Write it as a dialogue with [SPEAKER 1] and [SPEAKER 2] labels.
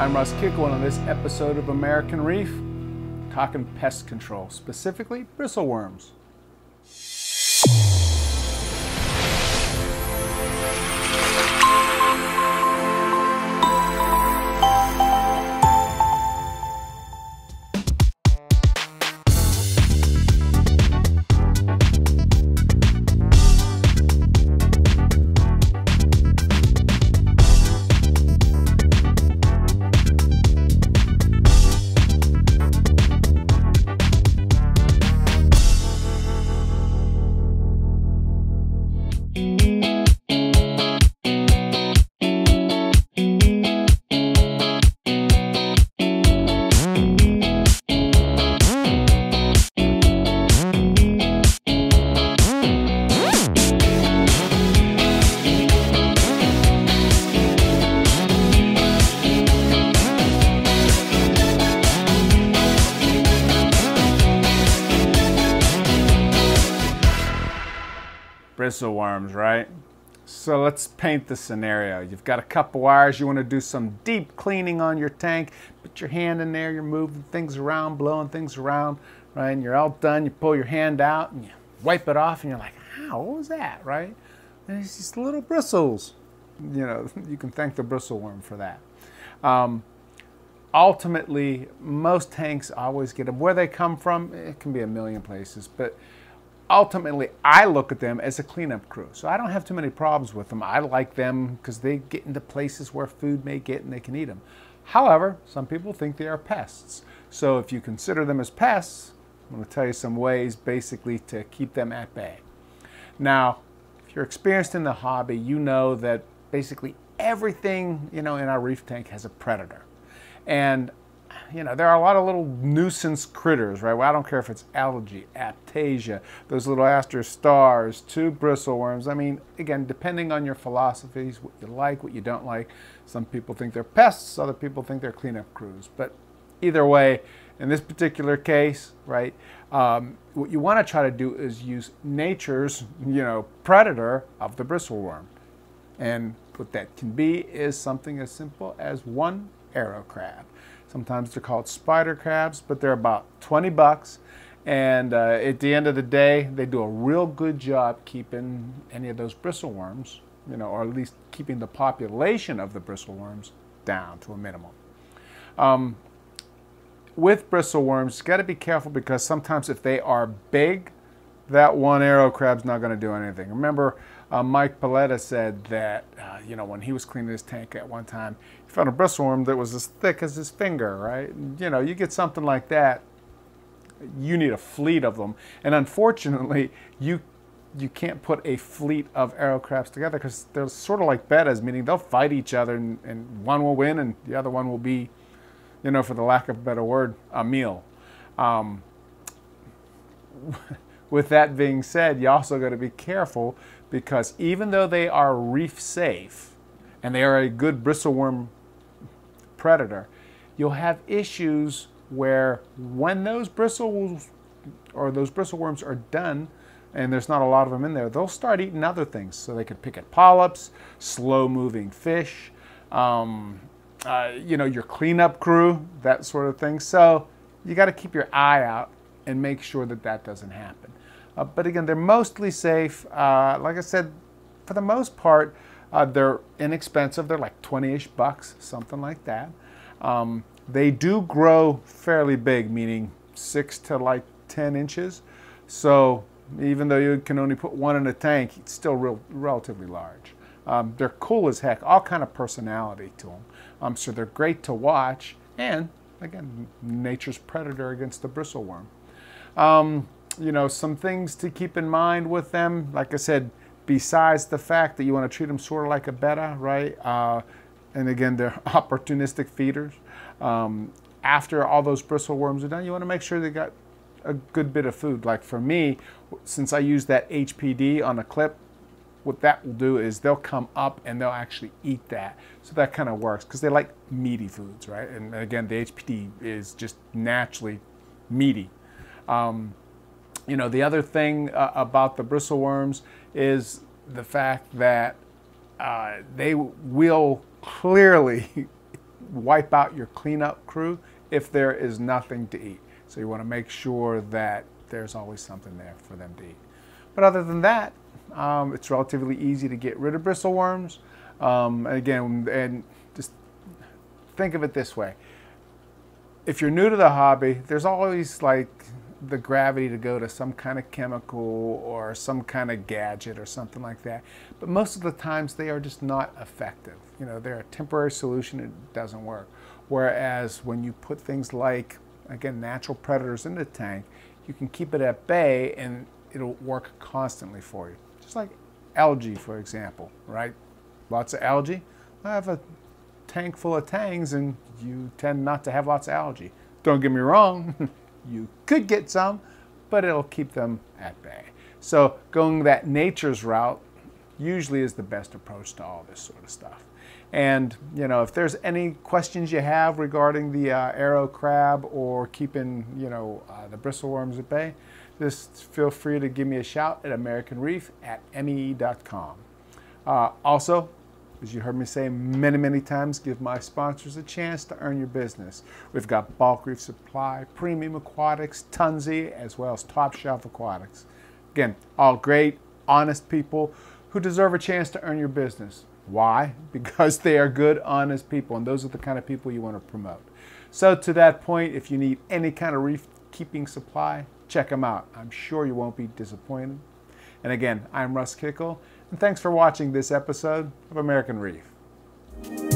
[SPEAKER 1] I'm Russ Kickle, and on this episode of American Reef, talking pest control, specifically bristleworms. Bristleworms, right? So let's paint the scenario. You've got a couple wires, you want to do some deep cleaning on your tank. Put your hand in there, you're moving things around, blowing things around, right? And you're all done, you pull your hand out and you wipe it off and you're like, how, what was that, right? And it's just little bristles. You know, you can thank the bristleworm for that. Um, ultimately, most tanks always get them. Where they come from, it can be a million places, but ultimately I look at them as a cleanup crew. So I don't have too many problems with them. I like them because they get into places where food may get and they can eat them. However, some people think they are pests. So if you consider them as pests, I'm going to tell you some ways basically to keep them at bay. Now, if you're experienced in the hobby, you know that basically everything, you know, in our reef tank has a predator. And you know, there are a lot of little nuisance critters, right? Well, I don't care if it's algae, aiptasia, those little aster stars, to bristleworms. I mean, again, depending on your philosophies, what you like, what you don't like. Some people think they're pests, other people think they're cleanup crews. But either way, in this particular case, right, um, what you want to try to do is use nature's, you know, predator of the bristleworm. And what that can be is something as simple as one arrow crab. Sometimes they're called spider crabs, but they're about 20 bucks. And uh, at the end of the day, they do a real good job keeping any of those bristleworms, you know, or at least keeping the population of the bristleworms down to a minimum. Um, with bristleworms, you got to be careful because sometimes if they are big, that one arrow crab's not going to do anything. Remember, uh, Mike Paletta said that, uh, you know, when he was cleaning his tank at one time, he found a bristleworm that was as thick as his finger, right? You know, you get something like that, you need a fleet of them. And unfortunately, you you can't put a fleet of arrow crabs together because they're sort of like bettas, meaning they'll fight each other and, and, one will win and the other one will be, you know, for the lack of a better word, a meal. Um, with that being said, you also got to be careful because even though they are reef safe and they are a good bristleworm predator, you'll have issues where when those bristles or those bristleworms are done and there's not a lot of them in there, they'll start eating other things. So they could pick at polyps, slow moving fish, um, uh, you know, your cleanup crew, that sort of thing. So you got to keep your eye out and make sure that that doesn't happen. Uh, but again, they're mostly safe. Uh, like I said, for the most part, uh, they're inexpensive. They're like 20-ish bucks, something like that. Um, they do grow fairly big, meaning six to like 10 inches. So even though you can only put one in a tank, it's still real, relatively large. Um, they're cool as heck, all kind of personality to them. Um, so they're great to watch, and again, nature's predator against the bristleworm. Um, you know, some things to keep in mind with them. Like I said, besides the fact that you want to treat them sort of like a betta, right? Uh, and again, they're opportunistic feeders. Um, after all those bristleworms are done, you want to make sure they got a good bit of food. Like for me, since I use that HPD on a clip, what that will do is they'll come up and they'll actually eat that. So that kind of works because they like meaty foods, right? And again, the HPD is just naturally meaty. Um, you know, the other thing uh, about the bristleworms is the fact that uh, they will clearly wipe out your cleanup crew if there is nothing to eat. So you want to make sure that there's always something there for them to eat. But other than that, um, it's relatively easy to get rid of bristleworms. Um, again, and just think of it this way. If you're new to the hobby, there's always like the gravity to go to some kind of chemical or some kind of gadget or something like that. But most of the times they are just not effective. You know, they're a temporary solution, it doesn't work. Whereas when you put things like, again, natural predators in the tank, you can keep it at bay and it'll work constantly for you. Just like algae, for example, right? Lots of algae. I have a tank full of tangs and you tend not to have lots of algae. Don't get me wrong, you could get some, but it'll keep them at bay. So going that nature's route usually is the best approach to all this sort of stuff. And you know, if there's any questions you have regarding the uh, arrow crab or keeping you know uh, the bristleworms at bay, just feel free to give me a shout at American Reef at mee.com. Uh, also, as you heard me say many, many times, give my sponsors a chance to earn your business. We've got Bulk Reef Supply, Premium Aquatics, Tunze, as well as Top Shelf Aquatics. Again, all great, honest people who deserve a chance to earn your business. Why? Because they are good, honest people, and those are the kind of people you want to promote. So, to that point, if you need any kind of reef keeping supply, check them out. I'm sure you won't be disappointed. And again, I'm Russ Kickle, and thanks for watching this episode of American Reef.